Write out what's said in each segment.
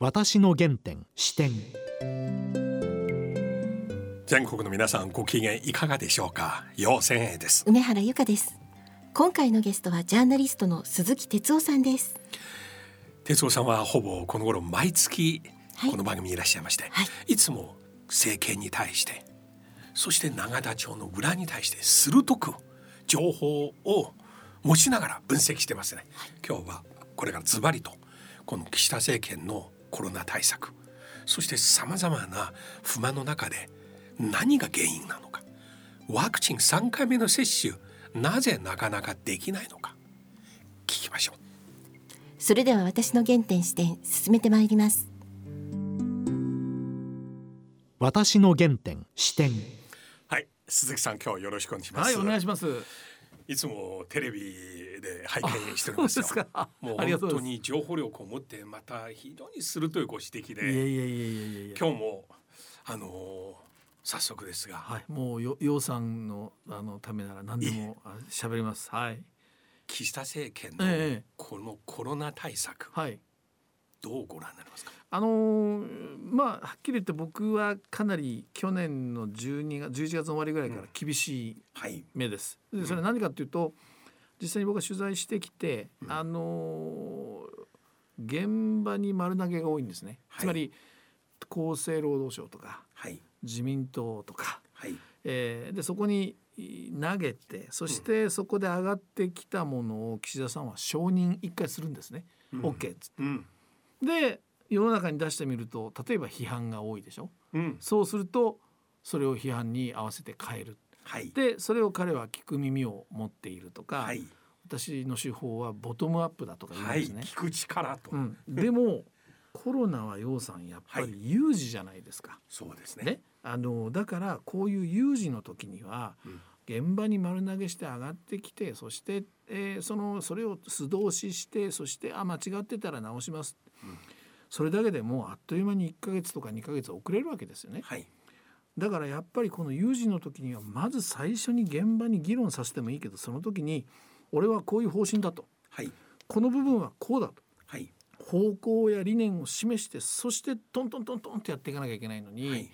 私の原点視点。全国の皆さんご機嫌いかがでしょうか？陽千恵です。梅原由香です。今回のゲストはジャーナリストの鈴木哲夫さんです。哲夫さんはほぼこの頃毎月はい。この番組にいらっしゃいまして、はい。い、つも政権に対してそして永田町の裏に対して鋭く情報を持ちながら分析してますね、今日はこれからズバリとこの岸田政権のコロナ対策。そしてさまざまな不満の中で何が原因なのか。ワクチン3回目の接種なぜなかなかできないのか。聞きましょう。それでは私の原点視点進めてまいります。私の原点視点。はい鈴木さん今日よろしくお願いします。はい、お願いします。いつもテレビで拝見しておりますよ。もう本当に情報力を持ってまた非常に鋭いご指摘で。今日もあのー早速ですが、はい、もうよ、ようさんの、あのためなら、何でも、あ喋ります。はい。岸田政権ええのこのコロナ対策、はい。どうご覧になりますか？あのーまあ、はっきり言って、僕はかなり去年の12月、11月の終わりぐらいから厳しいはい。目です。で、それ何かっていうと。実際に僕が取材してきて、あのー現場に丸投げが多いんですね。はいつまり。厚生労働省とか、はい自民党とか。はいえーでそこにい投げてそしてそこで上がってきたものを岸田さんは承認一回するんですね。うん OK っつっうんてで世の中に出してみると例えば批判が多いでしょ？うん。そうするとそれを批判に合わせて変える。はい。でそれを彼は聞く耳を持っているとか、はい。私の手法はボトムアップだとか言うんはいですね。聞く力と、うん、でもコロナは楊さんやっぱり有事じゃないですか。そうですね。ね、あのだからこういう有事の時には、うん。現場に丸投げして上がってきてそして、えーそのそれを素通ししてそしてあ間違ってたら直します、それだけでもうあっという間に1ヶ月とか2ヶ月遅れるわけですよね。はい。だからやっぱりこの有事の時にはまず最初に現場に議論させてもいいけどその時に俺はこういう方針だと。はい。この部分はこうだと。はい。方向や理念を示してそしてトントントントンってやっていかなきゃいけないのに、はい。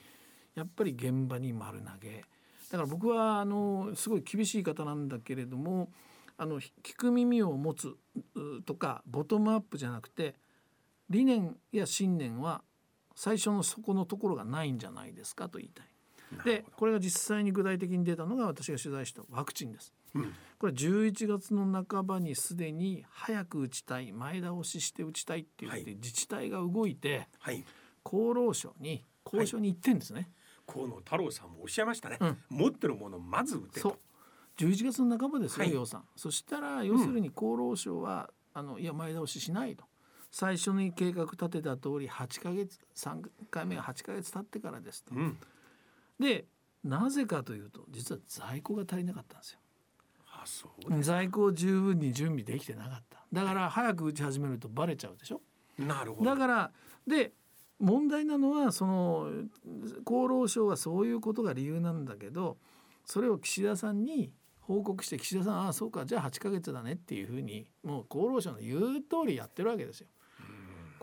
やっぱり現場に丸投げ。だから僕はあのすごい厳しい方なんだけれどもあの聞く耳を持つうとかボトムアップじゃなくて理念や信念は最初のそこのところがないんじゃないですかと言いたい。でこれが実際に具体的に出たのが私が取材したワクチンです。うん。これ11月の半ばにすでに早く打ちたい前倒しして打ちたいって言って、はい。自治体が動いてはい。厚労省に交渉に行ってんですね。河野太郎さんもおっしゃいましたね。うん。持ってるものをまず打てと。そう。11月の半ばですよ、はい。楊さん。そしたら要するに厚労省は、あのいや前倒ししないと最初に計画立てた通り8ヶ月3回目が8ヶ月経ってからですと。うん。でなぜかというと実は在庫が足りなかったんですよ。あそう。在庫を十分に準備できてなかっただから早く打ち始めるとバレちゃうでしょなるほど。だからで問題なのはその厚労省はそういうことが理由なんだけどそれを岸田さんに報告して岸田さんああそうかじゃあ8ヶ月だねっていうふうにもう厚労省の言う通りやってるわけですよ。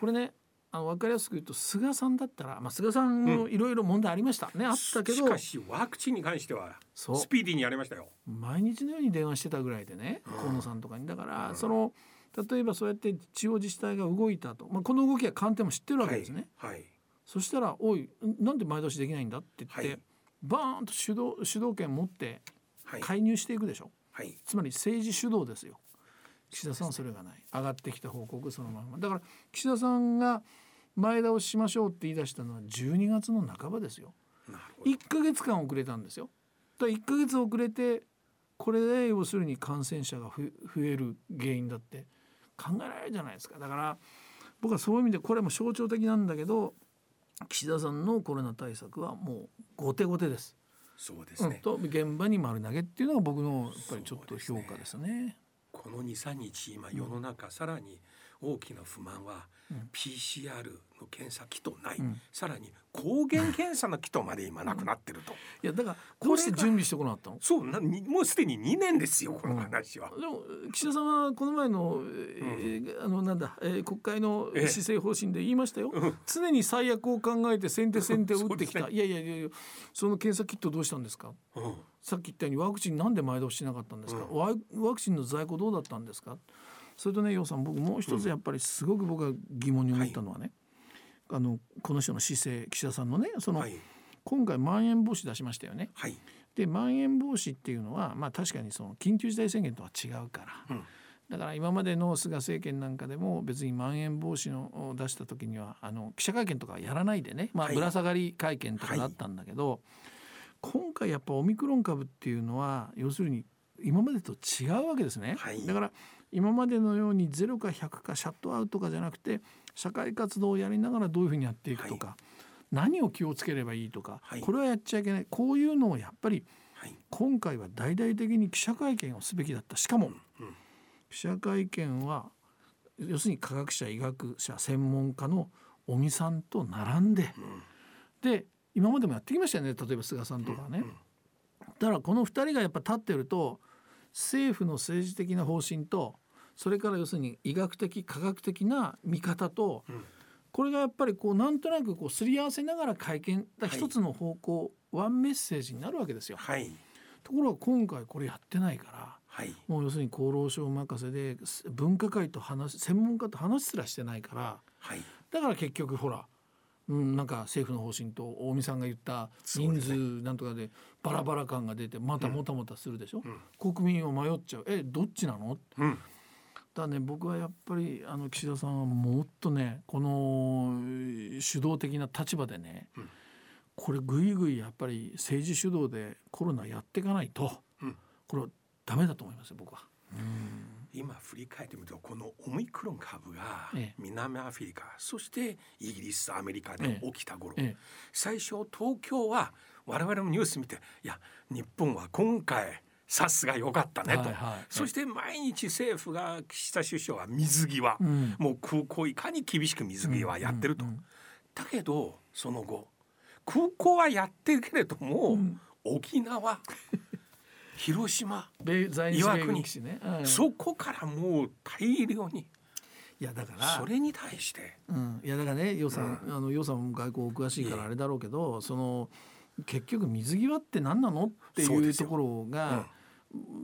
これねあの分かりやすく言うと菅さんだったら、まあ、菅さんもいろいろ問題ありましたね、あったけどしかしワクチンに関してはそうスピーディーにやりましたよ。毎日のように電話してたぐらいでねうん河野さんとかにだからその例えばそうやって地方自治体が動いたと、まあ、この動きは官邸も知ってるわけですね。はい。はい。そしたら「おいなんで前倒しできないんだ?」って言って、はいバーンと主導主導権持ってはい。介入していくでしょ、はい。つまり政治主導ですよ岸田さんはそれがない上がってきた報告そのままだから岸田さんが前倒ししましょうって言い出したのは12月の半ばですよなるほど。1ヶ月間遅れたんですよだから1ヶ月遅れてこれで要するに感染者がふ増える原因だって考えられるじゃないですかだから僕はそういう意味でこれも象徴的なんだけど岸田さんのコロナ対策はもう後手後手です。そうですね。うんと現場に丸投げっていうのが僕のやっぱりちょっと評価ですね。この2、3日今世の中さらに大きな不満は、うん。PCR の検査キットない、うん。さらに抗原検査のキットまで今なくなってると、いやだからこうして準備してこなかったのそうなにもうすでに2年ですよこの話は。でも岸田さんはこの前の、えーあのなんだ、えー国会のええ。施政方針で言いましたよ、うん。常に最悪を考えて先手先手を打ってきた、そういやいやいやいやその検査キットどうしたんですか？うんさっき言ったようにワクチンなんで前倒ししなかったんですか、うん。ワワクチンの在庫どうだったんですか？それとね楊さん僕もう一つやっぱりすごく僕が疑問に思ったのはね、あのこの人の姿勢岸田さんのねその、はい。今回まん延防止出しましたよね。はい。でまん延防止っていうのはまあ確かにその緊急事態宣言とは違うから、うん。だから今までの菅政権なんかでも別にまん延防止のを出した時にはあの記者会見とかはやらないでね、まあ、はい。ぶら下がり会見とかだったんだけど、今回やっぱオミクロン株っていうのは要するに今までと違うわけですね。はい。だから今までのようにゼロか100かシャットアウトかじゃなくて社会活動をやりながらどういうふうにやっていくとか、何を気をつければいいとか、はい。これはやっちゃいけない。こういうのをやっぱりはい。今回は大々的に記者会見をすべきだった。しかも、うん記者会見は要するに科学者医学者専門家の尾身さんと並んで、で今までもやってきましたよね例えば菅さんとかはね。だからこの2人がやっぱ立ってると政府の政治的な方針とそれから要するに医学的科学的な見方と、うん。これがやっぱりこうなんとなくこうすり合わせながら会見だはい。一つの方向、ワンメッセージになるわけですよ。はい。ところが今回これやってないからはい。もう要するに厚労省任せで分科会と話専門家と話すらしてないからはい。だから結局ほら、うん、なんか政府の方針と大見さんが言った人数なんとかでバラバラ感が出てまたもたもたするでしょ、国民を迷っちゃう。えどっちなの？うん。だね僕はやっぱりあの岸田さんはもっとねこのえー主導的な立場でね、うん。これぐいぐいやっぱり政治主導でコロナやっていかないと、うん。これはダメだと思いますよ僕は。今振り返ってみるとこのオミクロン株がええ。南アフリカそしてイギリスアメリカで起きた頃、ええ。最初東京は我々もニュース見ていや日本は今回さすが良かったねと、はいはいそして毎日政府が岸田首相は水際、うん。もう空港いかに厳しく水際やってると、うんうん。だけどその後空港はやってるけれども、ん。沖縄広島、米在日岩国。ね、うんそこからもう大量に。いやだからそれに対して。うん、いやだからね、洋さん、あの洋さんも外交お詳しいからあれだろうけど、その結局水際って何なのっていうところが、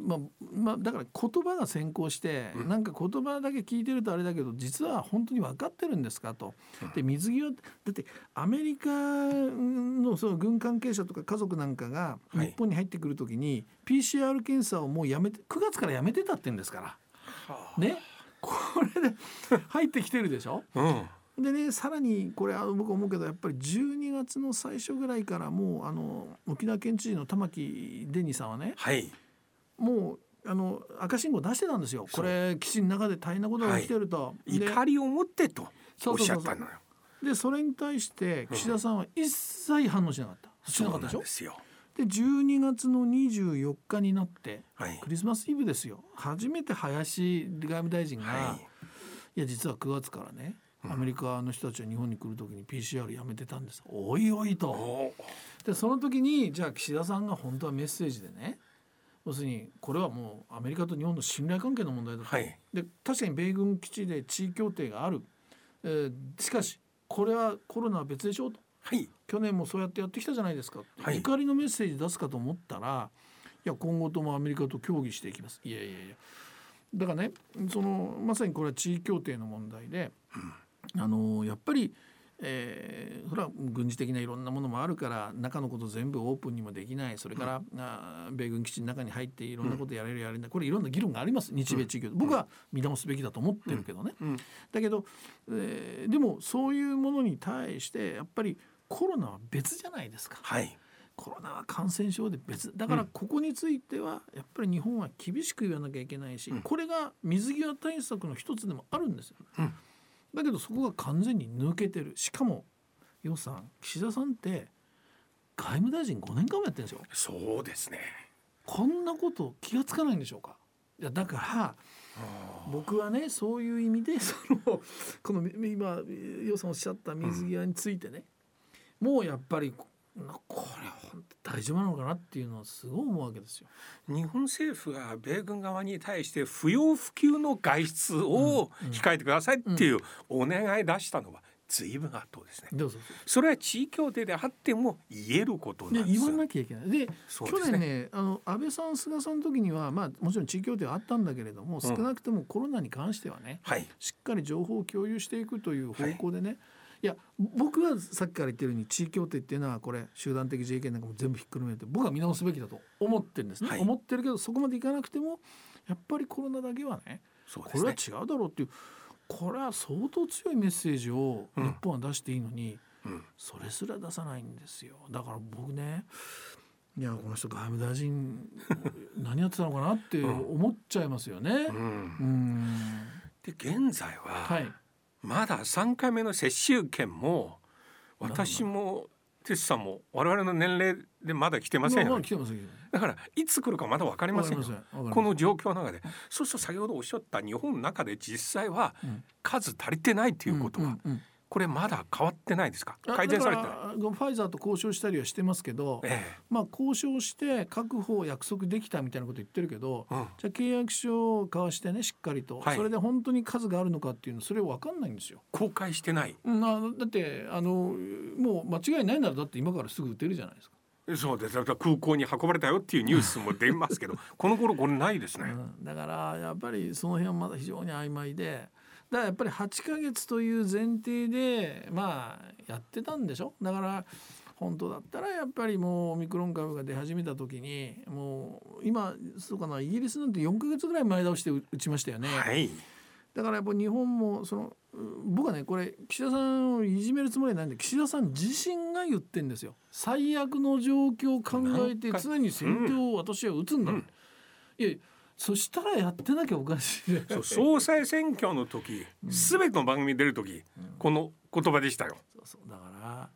まあまあだから言葉が先行して、なんか言葉だけ聞いてるとあれだけど実は本当に分かってるんですかと。で水際だってアメリカのその軍関係者とか家族なんかがはい。日本に入ってくるときに PCR 検査をもうやめて9月からやめてたって言うんですから。ね。これで入ってきてるでしょ？うん。でねさらにこれあの僕思うけどやっぱり12月の最初ぐらいからもうあの沖縄県知事の玉城デニーさんはねはいもうあの赤信号出してたんですよ。これ基地の中で大変なことが起きてると。で怒りを持ってとおっしゃったのよ。でそれに対して岸田さんは一切反応しなかった。しなかったでしょ？ですよ。で12月の24日になってはい。クリスマスイブですよ。初めて林外務大臣が、はい。いや実は9月からねアメリカの人たちは日本に来る時に PCR やめてたんです。おいおいと。おでその時にじゃあ岸田さんが本当はメッセージでね要するにこれはもうアメリカと日本の信頼関係の問題だと、はい。で確かに米軍基地で地位協定がある、えーしかしこれはコロナは別でしょうと。はい。去年もそうやってやってきたじゃないですか、はい。怒りのメッセージ出すかと思ったらいや今後ともアメリカと協議していきます。いやいやいや。だからねそのまさにこれは地位協定の問題で、あのやっぱり、えー、それは軍事的ないろんなものもあるから中のこと全部オープンにもできない。それから、あー米軍基地の中に入っていろんなことやれるやれない。これいろんな議論があります。日米地域、僕は見直すべきだと思ってるけどね。うん。だけど、えーでもそういうものに対してやっぱりコロナは別じゃないですか。はい。コロナは感染症で別。だからここについてはやっぱり日本は厳しく言わなきゃいけないし、これが水際対策の一つでもあるんですよ。うんだけどそこが完全に抜けてる。しかも楊さん岸田さんって外務大臣5年間もやってるんですよ。そうですね。こんなこと気がつかないんでしょうか。いやだから僕はねそういう意味で そのこの今よさんおっしゃった水際についてね、もうやっぱりこれ本当大丈夫なのかなっていうのはすごい思うわけですよ。日本政府が米軍側に対して不要不急の外出を控えてくださいっていうお願い出したのは随分後ですね。どうぞそれは地位協定であっても言えることなんでですよ。言わなきゃいけないでね去年ねあの安倍さん菅さんの時にはまあもちろん地位協定はあったんだけれども、少なくともコロナに関してはねはい。しっかり情報を共有していくという方向でね、い、や僕はさっきから言ってるように地位協定っていうのはこれ集団的自衛権なんかも全部ひっくるめて僕は見直すべきだと思ってるんですね、はい。思ってるけどそこまでいかなくてもやっぱりコロナだけはねこれは。違うだろうっていうこれは相当強いメッセージを日本は出していいのに、うん。それすら出さないんですよ。だから僕ねいやこの人外務大臣何やってたのかなって思っちゃいますよね。うん。うん。で現在は、はいまだ3回目の接種券も私も哲さんも我々の年齢でまだ来てませんよ、あ来てますけど。だからいつ来るかまだ分かりませんこの状況の中で。そうすると先ほどおっしゃった日本の中で実際はん。数足りてないということは、うんうんうんこれまだ変わってないですか？あ改善されてファイザーと交渉したりはしてますけど、えまあ交渉して確保を約束できたみたいなこと言ってるけど、えうん。じゃあ契約書を交わしてねしっかりと、はい。それで本当に数があるのかっていうのそれ分かんないんですよ。公開してない？うんあのだってあのもう間違いないならだって今からすぐ打てるじゃないですか。そうです。だから空港に運ばれたよっていうニュースも出ますけど この頃これないですね、うん、だからやっぱりその辺はまだ非常に曖昧でだからやっぱり8ヶ月という前提でまあやってたんでしょ？だから本当だったらやっぱりもうオミクロン株が出始めた時にもう今そうかなイギリスなんて4ヶ月ぐらい前倒して打ちましたよね。はい。だからやっぱ日本もそのう僕はねこれ岸田さんをいじめるつもりはないんで岸田さん自身が言ってんですよ。最悪の状況を考えて常に先手を私は打つんだ、うん。いやそしたらやってなきゃおかしいね。総裁選挙の時すべての番組に出る時この言葉でしたよ。そうそうだから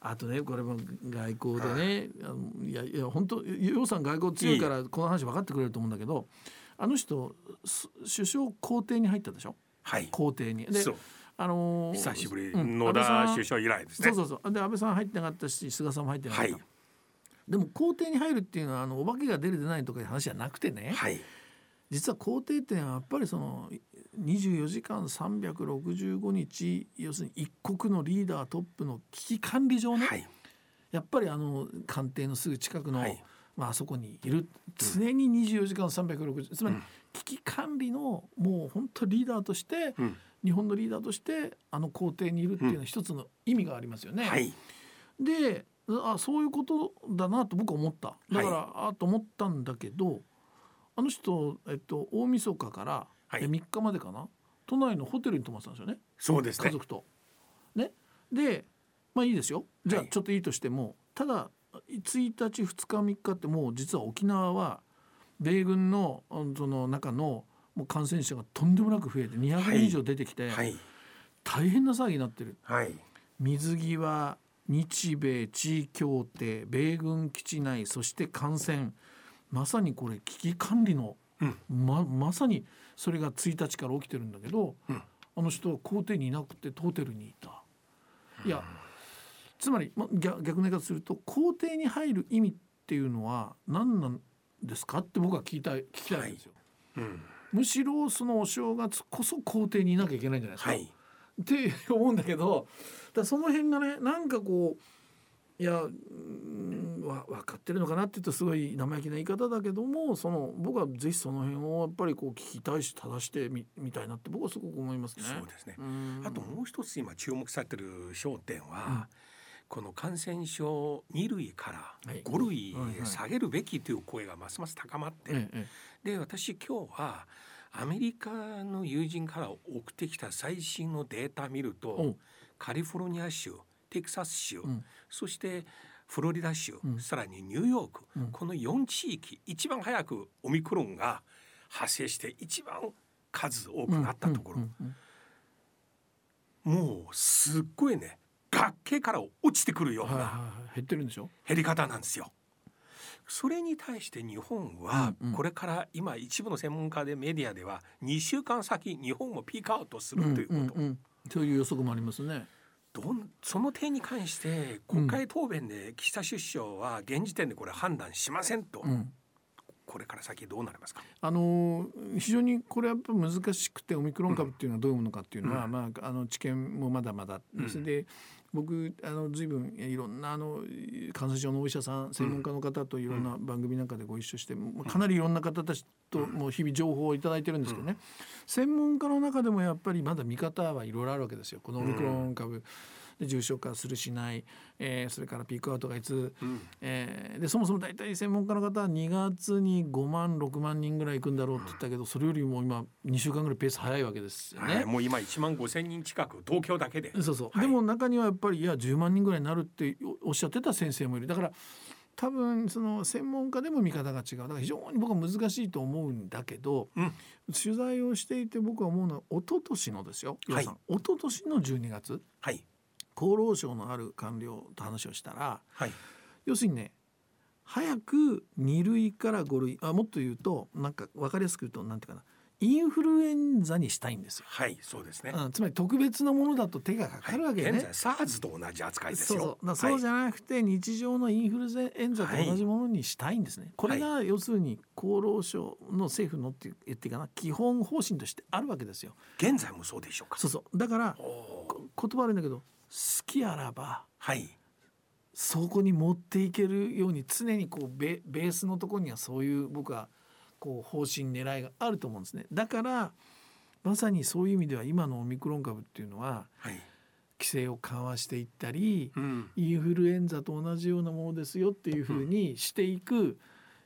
あとねこれも外交でね、あのいやいや本当洋さん外交強いからこの話分かってくれると思うんだけどあの人す首相公邸に入ったでしょ？はい。公邸に。であのー久しぶり、うん野田首相以来ですね。そうそうそう。で安倍さん入ってなかったし菅さんも入ってなかった、はいでも公邸に入るっていうのはあのお化けが出る出ないとかいう話じゃなくてね、はい。実は公邸っていうのはやっぱりその24時間365日要するに一国のリーダートップの危機管理上ね、はい。やっぱりあの官邸のすぐ近くの、はいまああそこにいる常に24時間360つまり危機管理のもう本当リーダーとして、うん日本のリーダーとしてあの皇帝にいるっていうのは一つの意味がありますよね。はい。であそういうことだなと僕は思っただから、あと思ったんだけどあの人、えっと、大晦日から、はいえ3日までかな？都内のホテルに泊まってたんですよねそうですね。家族と。ね、でまあいいですよじゃあはいちょっといいとしても、ただ1日2日3日ってもう実は沖縄は米軍のうんその中のもう感染者がとんでもなく増えて200人以上出てきて、はい。大変な騒ぎになってる。はい。水際日米地位協定米軍基地内そして感染まさにこれ危機管理の、うんままさにそれが1日から起きてるんだけど、うんあの人は公邸にいなくてホテルにいた。いやつまり、ま、逆逆の言い方すると公邸に入る意味っていうのは何なんですかって僕は聞きたい聞きたいんですよ。うん。むしろそのお正月こそ公邸にいなきゃいけないんじゃないですか。はい。って思うんだけどだその辺がねなんかこういやわ分かってるのかなって言うとすごい生意気な言い方だけどもその僕はぜひその辺をやっぱりこう聞きたいし正してみみたいなって僕はすごく思いますね。そうですね。うん。あともう一つ今注目されてる焦点は、この感染症2類からはい。5類へ下げるべきという声がますます高まって、で私今日はアメリカの友人から送ってきた最新のデータ見ると、カリフォルニア州テキサス州、ん。そしてフロリダ州、うん。さらにニューヨーク、うん。この4地域一番早くオミクロンが発生して一番数多くなったところ、もうすっごいね崖から落ちてくるような減ってるんでしょ？減り方なんですよ。それに対して日本はこれから今一部の専門家でメディアでは2週間先日本もピークアウトするということ、うんうんうん。そういう予測もありますね。どんその点に関して国会答弁で岸田首相は現時点でこれ判断しませんと、うん。これから先どうなりますか、あのー非常にこれはやっぱ難しくてオミクロン株っていうのはどういうものかっていうのは、うん。まあ、あの知見もまだまだです、うん。で僕あの随分いろんなあの感染症のお医者さん専門家の方といろんな番組なんかでご一緒して、まあかなりいろんな方たちともう日々情報をいただいてるんですけどね、専門家の中でもやっぱりまだ見方はいろいろあるわけですよ。このオミクロン株。で重症化するしない、えーそれからピークアウトがいつ、うん。えーでそもそも大体専門家の方は2月に5万6万人ぐらい行くんだろうって言ったけどそれよりも今2週間ぐらいペース早いわけですよね。はい。もう今1万5千人近く東京だけで。そうそう、はい。でも中にはやっぱりいや10万人ぐらいになるっておおっしゃってた先生もいる。だから多分その専門家でも見方が違う。だから非常に僕は難しいと思うんだけど、うん。取材をしていて僕は思うのは一昨年のですよ、はい。一昨年の12月。はい厚労省のある官僚と話をしたらはい。要するにね早く2類から5類あもっと言うとなんか分かりやすく言うとなんていうかなインフルエンザにしたいんですよ。はいそうですね、うん、つまり特別なものだと手がかかるわけね。現在 SARS と同じ扱いですよ。そうそう。じゃゃなくて日常のインフルエンザと同じものにしたいんですね。これが要するに厚労省の政府のって言っていいかな基本方針としてあるわけですよ。現在もそうでしょうか？そうそう。だから言葉悪いんだけど好きあらばはい。そこに持っていけるように常にこうベベースのところにはそういう僕はこう方針狙いがあると思うんですね。だからまさにそういう意味では今のオミクロン株っていうのははい。規制を緩和していったり、うん。インフルエンザと同じようなものですよっていうふうにしていく、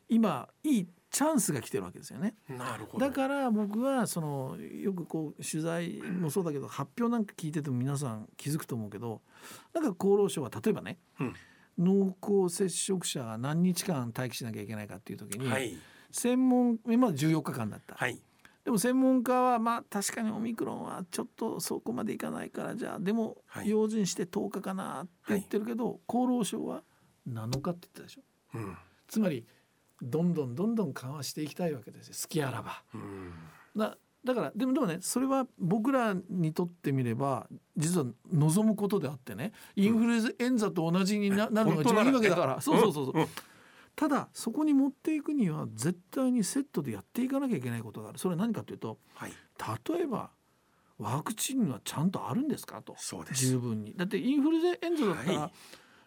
今いいチャンスが来てるわけですよね。なるほど。だから僕はそのよくこう取材もそうだけど発表なんか聞いてても皆さん気づくと思うけどなんか厚労省は例えばねうん。濃厚接触者が何日間待機しなきゃいけないかっていう時に、はい。専門今14日間だった、はい。でも専門家はまあ確かにオミクロンはちょっとそこまでいかないからじゃあでもはい。用心して10日かなって言ってるけど、厚労省は7日って言ってたでしょ。うん。つまりどんどんどんどん緩和していきたいわけですよ。好きあらば。うん。だだからでもでもねそれは僕らにとってみれば実は望むことであってねインフルエンザと同じにな,、なるのが一番いいわけだから、そうそうそうそう、うん。うんただそこに持っていくには絶対にセットでやっていかなきゃいけないことがある。それは何かというとはい。例えばワクチンはちゃんとあるんですか？と。そうです。十分に。だってインフルエンザだったら、はい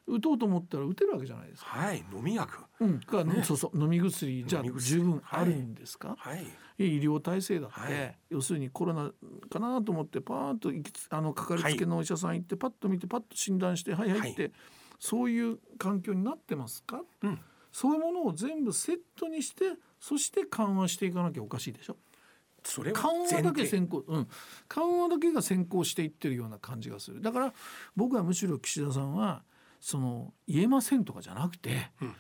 打とうと思ったら打てるわけじゃないですか。はい飲み薬。うん、かそうそう飲み薬じゃ十分あるんですか、はい。医療体制だって、はい。要するにコロナかなと思ってパーンと行きつあのかかりつけのお医者さん行ってパッと見てパッと診断してはいはいって、そういう環境になってますか、うん。そういうものを全部セットにしてそして緩和していかなきゃおかしいでしょ？それは緩和だけ先行、うん、緩和だけが先行していってるような感じがする。だから僕はむしろ岸田さんはその言えませんとかじゃなくて、うん。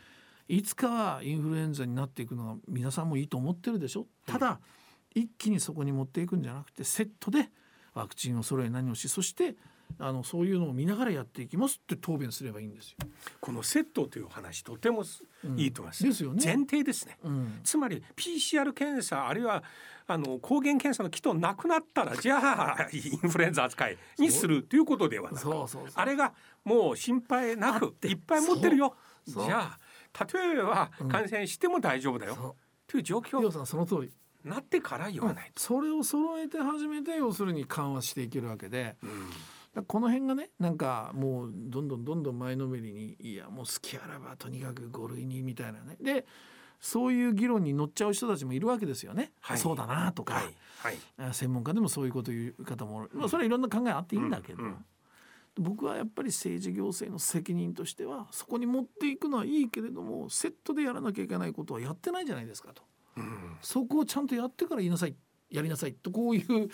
いつかはインフルエンザになっていくのが皆さんもいいと思ってるでしょ。ただ、一気にそこに持っていくんじゃなくてセットでワクチンを揃え何をしそしてあのそういうのを見ながらやっていきますって答弁すればいいんですよ。このセットという話とてもうん。いいと思います、ですよね。前提ですね。うん。つまり PCR 検査あるいはあの抗原検査のキットなくなったら じゃあインフルエンザ扱いにするということではなくあれがもう心配なくいっぱい持ってるよ。じゃあ例えばうん。感染しても大丈夫だよ、そという状う。況さんその通り。になってから言わないと。それを揃えて初めて要するに緩和していけるわけで。うん。この辺がねなんかもうどんどんどんどん前のめりにいやもう好きあらばとにかく5類にみたいなね。でそういう議論に乗っちゃう人たちもいるわけですよね、はい。そうだなとか、はい。はい。あ専門家でもそういうこと言う方もまあ、それはいろんな考えあっていいんだけど、うん。うん。僕はやっぱり政治行政の責任としてはそこに持っていくのはいいけれどもセットでやらなきゃいけないことはやってないじゃないですかとうん。そこをちゃんとやってから言いなさい。やりなさい。とこういう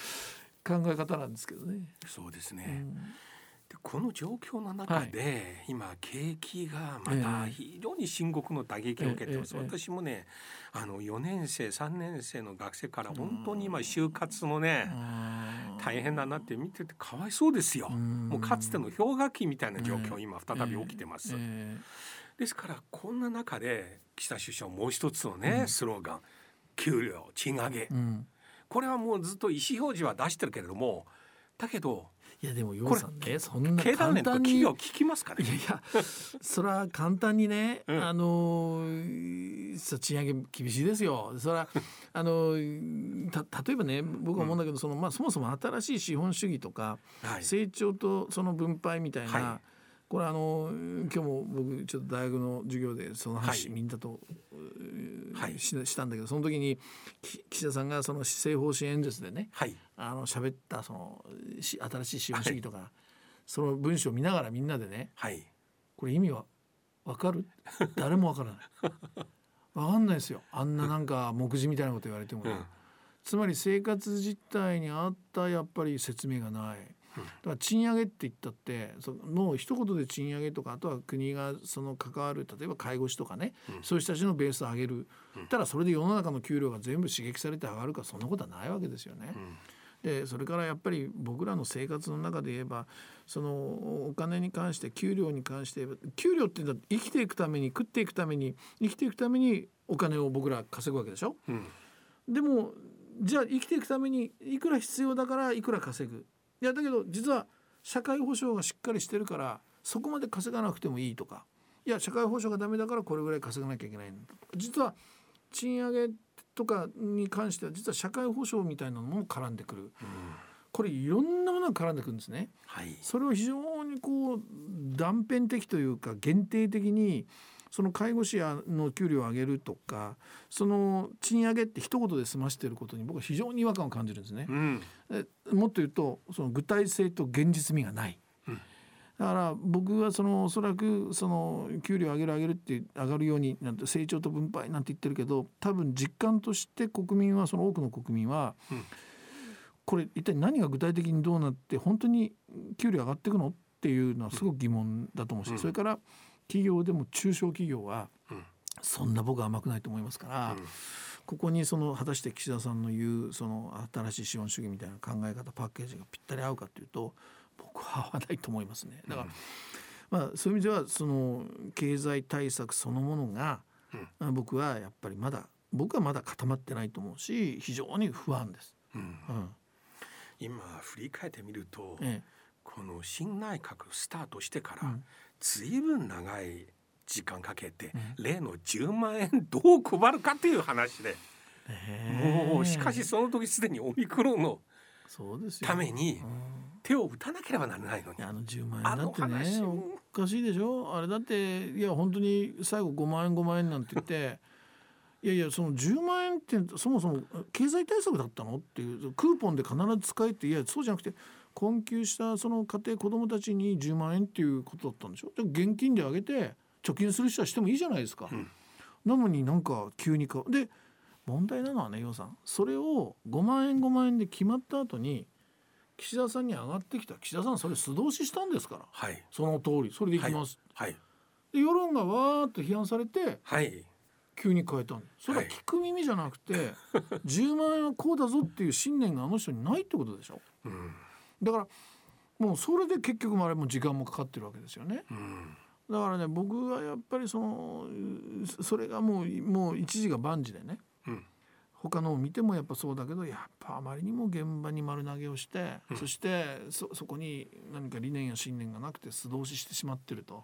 考え方なんですけどね。そうですね、うん。でこの状況の中で、今景気がまたええ。非常に深刻の打撃を受けてます、ええええ私もねあの4年生3年生の学生から本当に今就活のね、大変だなって見ててかわいそうですよ、うん。もうかつての氷河期みたいな状況、今再び起きてます、えですからこんな中で岸田首相もう一つのね、スローガン給料賃上げ、うん。これはもうずっと意思表示は出してるけれどもだけどいやでもヨウさんねそんな経団簡連と企業聞きますかねいやいや。それは簡単にね、うん。あの賃上げ厳しいですよ。それはあの例えばね僕は思うんだけど、そのまあそもそも新しい資本主義とか、はい。成長とその分配みたいな、はいこれあの今日も僕ちょっと大学の授業でその話、はい。みんなと、はい。ししたんだけどその時にき岸田さんがその施政方針演説でねはい。あの喋ったそのし新しい資本主義とか、その文章を見ながらみんなでねはい。これ意味はわかる？誰もわからない。わかんないですよ。あんななんか目次みたいなこと言われてもね、うん。つまり生活実態に合ったやっぱり説明がない。だから賃上げって言ったってその一言で賃上げとかあとは国がその関わる例えば介護士とかね、そういう人たちのベースを上げる、ただそれで世の中の給料が全部刺激されて上がるかそんなことはないわけですよね。でそれからやっぱり僕らの生活の中で言えばそのお金に関して給料に関して給料っていうのは生きていくために食っていくために生きていくためにお金を僕ら稼ぐわけでしょ。うん。でもじゃあ生きていくためにいくら必要だからいくら稼ぐいやだけど実は社会保障がしっかりしてるからそこまで稼がなくてもいいとか。いや社会保障がダメだからこれぐらい稼がなきゃいけないんだと実は賃上げとかに関しては実は社会保障みたいなのも絡んでくる。これいろんなものが絡んでくるんですね。はい。それを非常にこう断片的というか限定的にその介護士やの給料を上げるとかその賃上げって一言で済ましていることに僕は非常に違和感を感じるんですね。う。ん。えもっと言うとその具体性と現実味がない。だから僕はそのおそらくその給料上げる上げるって上がるようになんて成長と分配なんて言ってるけど多分実感として国民はその多くの国民は、うん。これ一体何が具体的にどうなって本当に給料上がっていくの？っていうのはすごく疑問だと思うし、うん。それから企業でも中小企業はうん。そんな僕は甘くないと思いますから、うん。ここにその果たして岸田さんの言うその新しい資本主義みたいな考え方パッケージがぴったり合うかというと僕は合わないと思いますね。だから、まあそういう意味ではその経済対策そのものが、まあ僕はやっぱりまだ僕はまだ固まってないと思うし非常に不安です。うん。うん。今振り返ってみると、えこの新内閣スタートしてから、うんずいぶん長い時間かけて、う例の10万円どう配るかっていう話で、え。もうしかしその時すでにオミクロンのためにうん。手を打たなければならないのに。あの10万円だってねおかしいでしょ？あれだっていや本当に最後5万円5万円なんて言って いやいやその10万円ってそもそも経済対策だったの？っていうクーポンで必ず使えっていやそうじゃなくて困窮したその家庭子どもたちに10万円っていうことだったんでしょ？で現金であげて貯金する人はしてもいいじゃないですか。ん。なのになんか急にかで問題なのはね楊さんそれを5万円5万円で決まった後に岸田さんに上がってきた。岸田さんそれ素通ししたんですから。はい。その通り。それでいきます、はい。で世論がわーっと批判されてはい。急に変えたんですそれは聞く耳じゃなくて、10万円はこうだぞっていう信念があの人にないってことでしょ？うんだからもうそれで結局もあれも時間もかかってるわけですよね。うん。だからね僕はやっぱりそのうそれがもうもう一時が万事でね。うん。他のを見てもやっぱそうだけどやっぱあまりにも現場に丸投げをして、うん。そしてそそこに何か理念や信念がなくて素通ししてしまってると、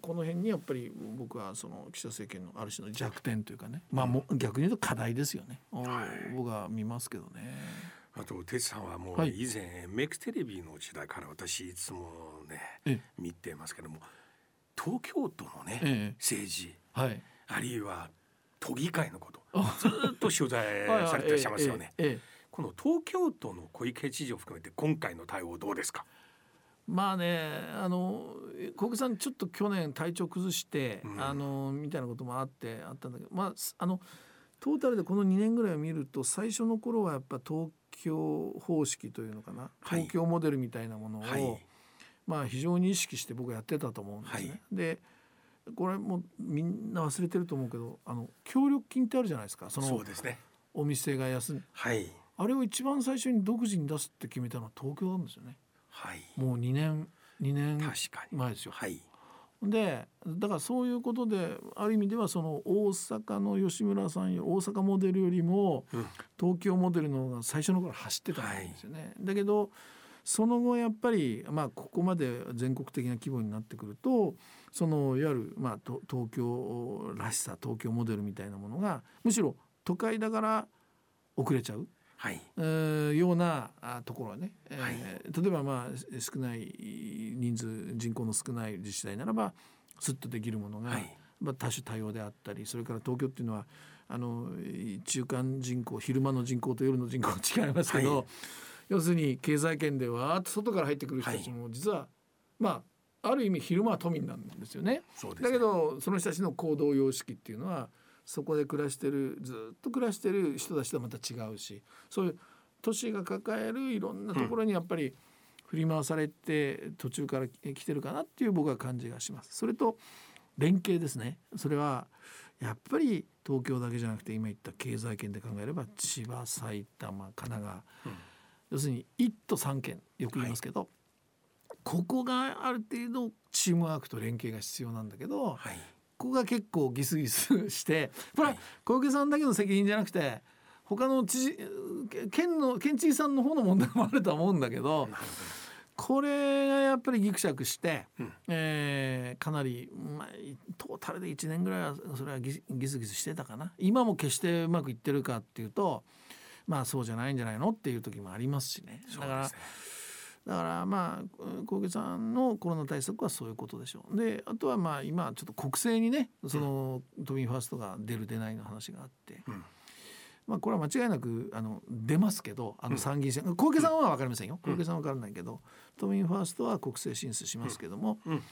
この辺にやっぱり僕はその岸田政権のある種の弱点というかね、まあもう逆に言うと課題ですよね、お僕は見ますけどね。あと哲さんはもはい。う以前、メクテレビの時代から私いつもねええ。見てますけども東京都のね、ええ。政治はい。あるいは都議会のことあ。ずっと取材 はいはい。されてらっしゃいますよね。この東京都の小池知事を含めて今回の対応どうですか？まあねあの小池さんちょっと去年体調崩して、うん。あのみたいなこともあってあったんだけどまあすあのトータルでこの2年ぐらいを見ると最初の頃はやっぱ東京方式というのかなはい。東京モデルみたいなものを、はい。まあ非常に意識して僕はやってたと思うんですね。はい。でこれもうみんな忘れてると思うけどあの協力金ってあるじゃないですか。そのそうですね。お店が休んはい。あれを一番最初に独自に出すって決めたのは東京なんですよね。はい。もう2年2年前ですよ。はいでだからそういうことである意味ではその大阪の吉村さんよ大阪モデルよりもうん東京モデルの方が最初の頃走ってたんですよね。だけどその後やっぱりまあここまで全国的な規模になってくるとそのいわゆるまあと東京らしさ東京モデルみたいなものがむしろ都会だから遅れちゃう。はい。えーようなあところはね、えーはい。例えばまあ少ない人数人口の少ない自治体ならばすっとできるものが、はい。まあ、多種多様であったりそれから東京っていうのはあの中間人口昼間の人口と夜の人口違いますけど、はい。要するに経済圏でわーっと外から入ってくる人たちも実は、まあある意味昼間は都民なんですよね。ね。だけどその人たちの行動様式っていうのはそこで暮らしてるずっと暮らしてる人たちとはまた違うしそういう都市が抱えるいろんなところにやっぱり振り回されて途中から来てるかなっていう僕は感じがします。それと連携ですね。それはやっぱり東京だけじゃなくて今言った経済圏で考えれば千葉埼玉神奈川、うん。要するに1都3県よく言いますけど、ここがある程度チームワークと連携が必要なんだけど、はいここが結構ギスギスしてこれ小池さんだけの責任じゃなくて他の知事県の県知事さんの方の問題もあるとは思うんだけどこれがやっぱりギクシャクして、うん。えーかなり、まあ、トータルで1年ぐらいはそれはギスギスギスしてたかな。今も決してうまくいってるかっていうとまあそうじゃないんじゃないのっていう時もありますしね。だからねだからまあうん小池さんのコロナ対策はそういうことでしょう。であとはまあ今ちょっと国政にねその都民ファーストが出る出ないの話があって、うん。まあこれは間違いなくあの出ますけどあうん。の参議院選、小池さんは分かりませんよ。小池さんは分からないけど、都民ファーストは国政進出しますけども、うん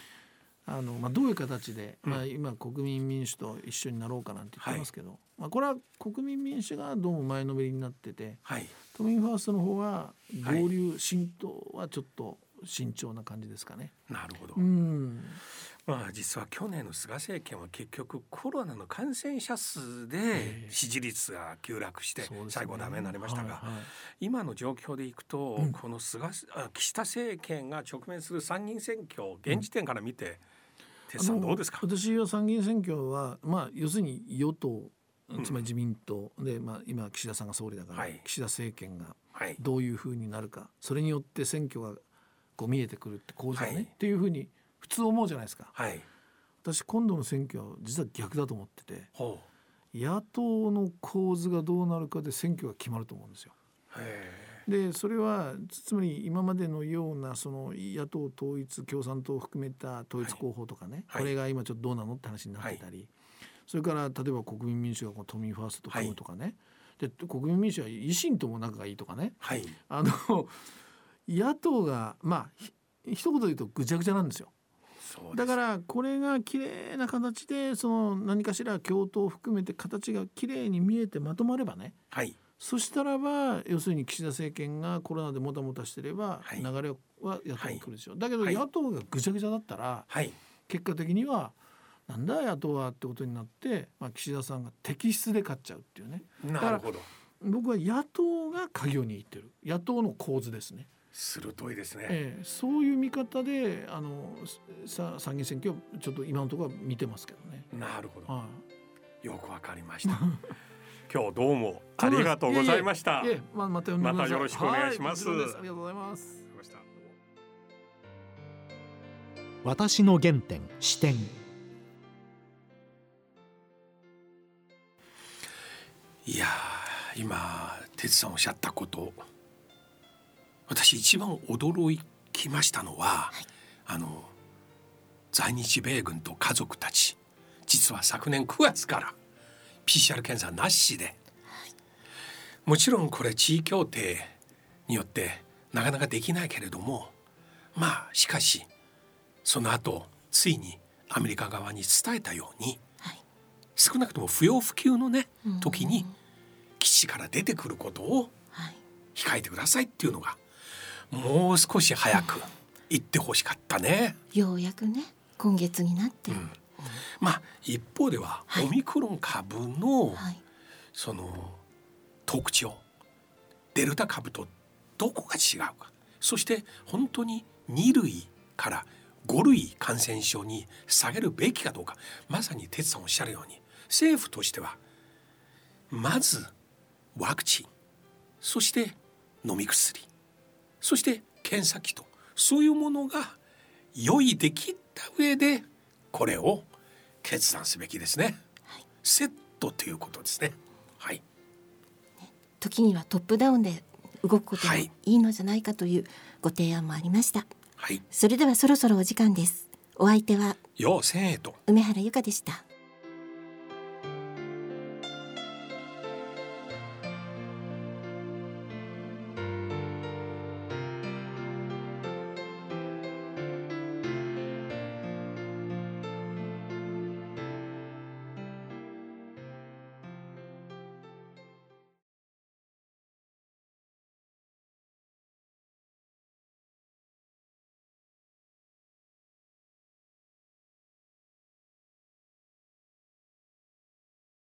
あのまあ、どういう形で、うん。まあ、今国民民主と一緒になろうかなんて言ってますけど、まあ、これは国民民主がどうも前のめりになっててはい。都民ファーストの方ははい。合流浸透はちょっと慎重な感じですかね。なるほど、うん。まあ実は去年の菅政権は結局コロナの感染者数でええ。支持率が急落して最後ダメになりましたが、はいはい。今の状況でいくと、うん。この菅あ岸田政権が直面する参議院選挙現時点から見て、哲さんどうですか？私は参議院選挙はまあ要するに与党うん。つまり自民党で、まあ、今岸田さんが総理だから、はい。岸田政権がはい。どういうふうになるかそれによって選挙がこう見えてくるって構図はね、はい。っていうふうに普通思うじゃないですか。はい。私今度の選挙は実は逆だと思っててほ野党の構図がどうなるかで選挙が決まると思うんですよ。でそれはつつまり今までのようなその野党統一共産党を含めた統一候補とかね、はい。これが今ちょっとどうなのって話になってたり、それから例えば国民民主がこう都民ファーストと組むとかね、で国民民主は維新とも仲がいいとかね。はい。あの野党がまあひ一言で言うとぐちゃぐちゃなんですよ。だからこれが綺麗な形でその何かしら共闘を含めて形が綺麗に見えてまとまればねはいそしたらば要するに岸田政権がコロナでもたもたしてればはい。流れは野党に来るでしょう、だけどはい。野党がぐちゃぐちゃだったらはい。結果的にはなんだ野党はってことになって、まあ、岸田さんが摘出で勝っちゃうっていうね。なるほど。僕は野党が鍵を握ってる。野党の構図ですね、鋭いですね、ええ、そういう見方であのさ参議院選挙をちょっと今のところは見てますけどね。なるほど。はい。よくわかりました 今日どうもありがとうございました。まあ、またよろしくお願いします。はいありがとうございます。私の原点視点いやー今哲さんおっしゃったこと私一番驚きましたのは、あの在日米軍と家族たち実は昨年9月から PCR 検査なしで、もちろんこれ地位協定によってなかなかできないけれどもまあしかしその後ついにアメリカ側に伝えたようにはい。少なくとも不要不急のねうん。時に基地から出てくることをはい。控えてくださいっていうのがもう少し早く言ってほしかったね。ようやくね今月になって、うんまあ一方でははい。オミクロン株のはい。その特徴デルタ株とどこが違うか。そして本当に2類から5類感染症に下げるべきかどうか。まさに哲さんおっしゃるように政府としてはまずワクチン。そして飲み薬。そして検査キット。そういうものが用意できた上でこれを決断すべきですね、セットということですね。はい。時にはトップダウンで動くことい。いいのじゃないかというご提案もありました。はい。それではそろそろお時間です。お相手はようせんえと。梅原由香でした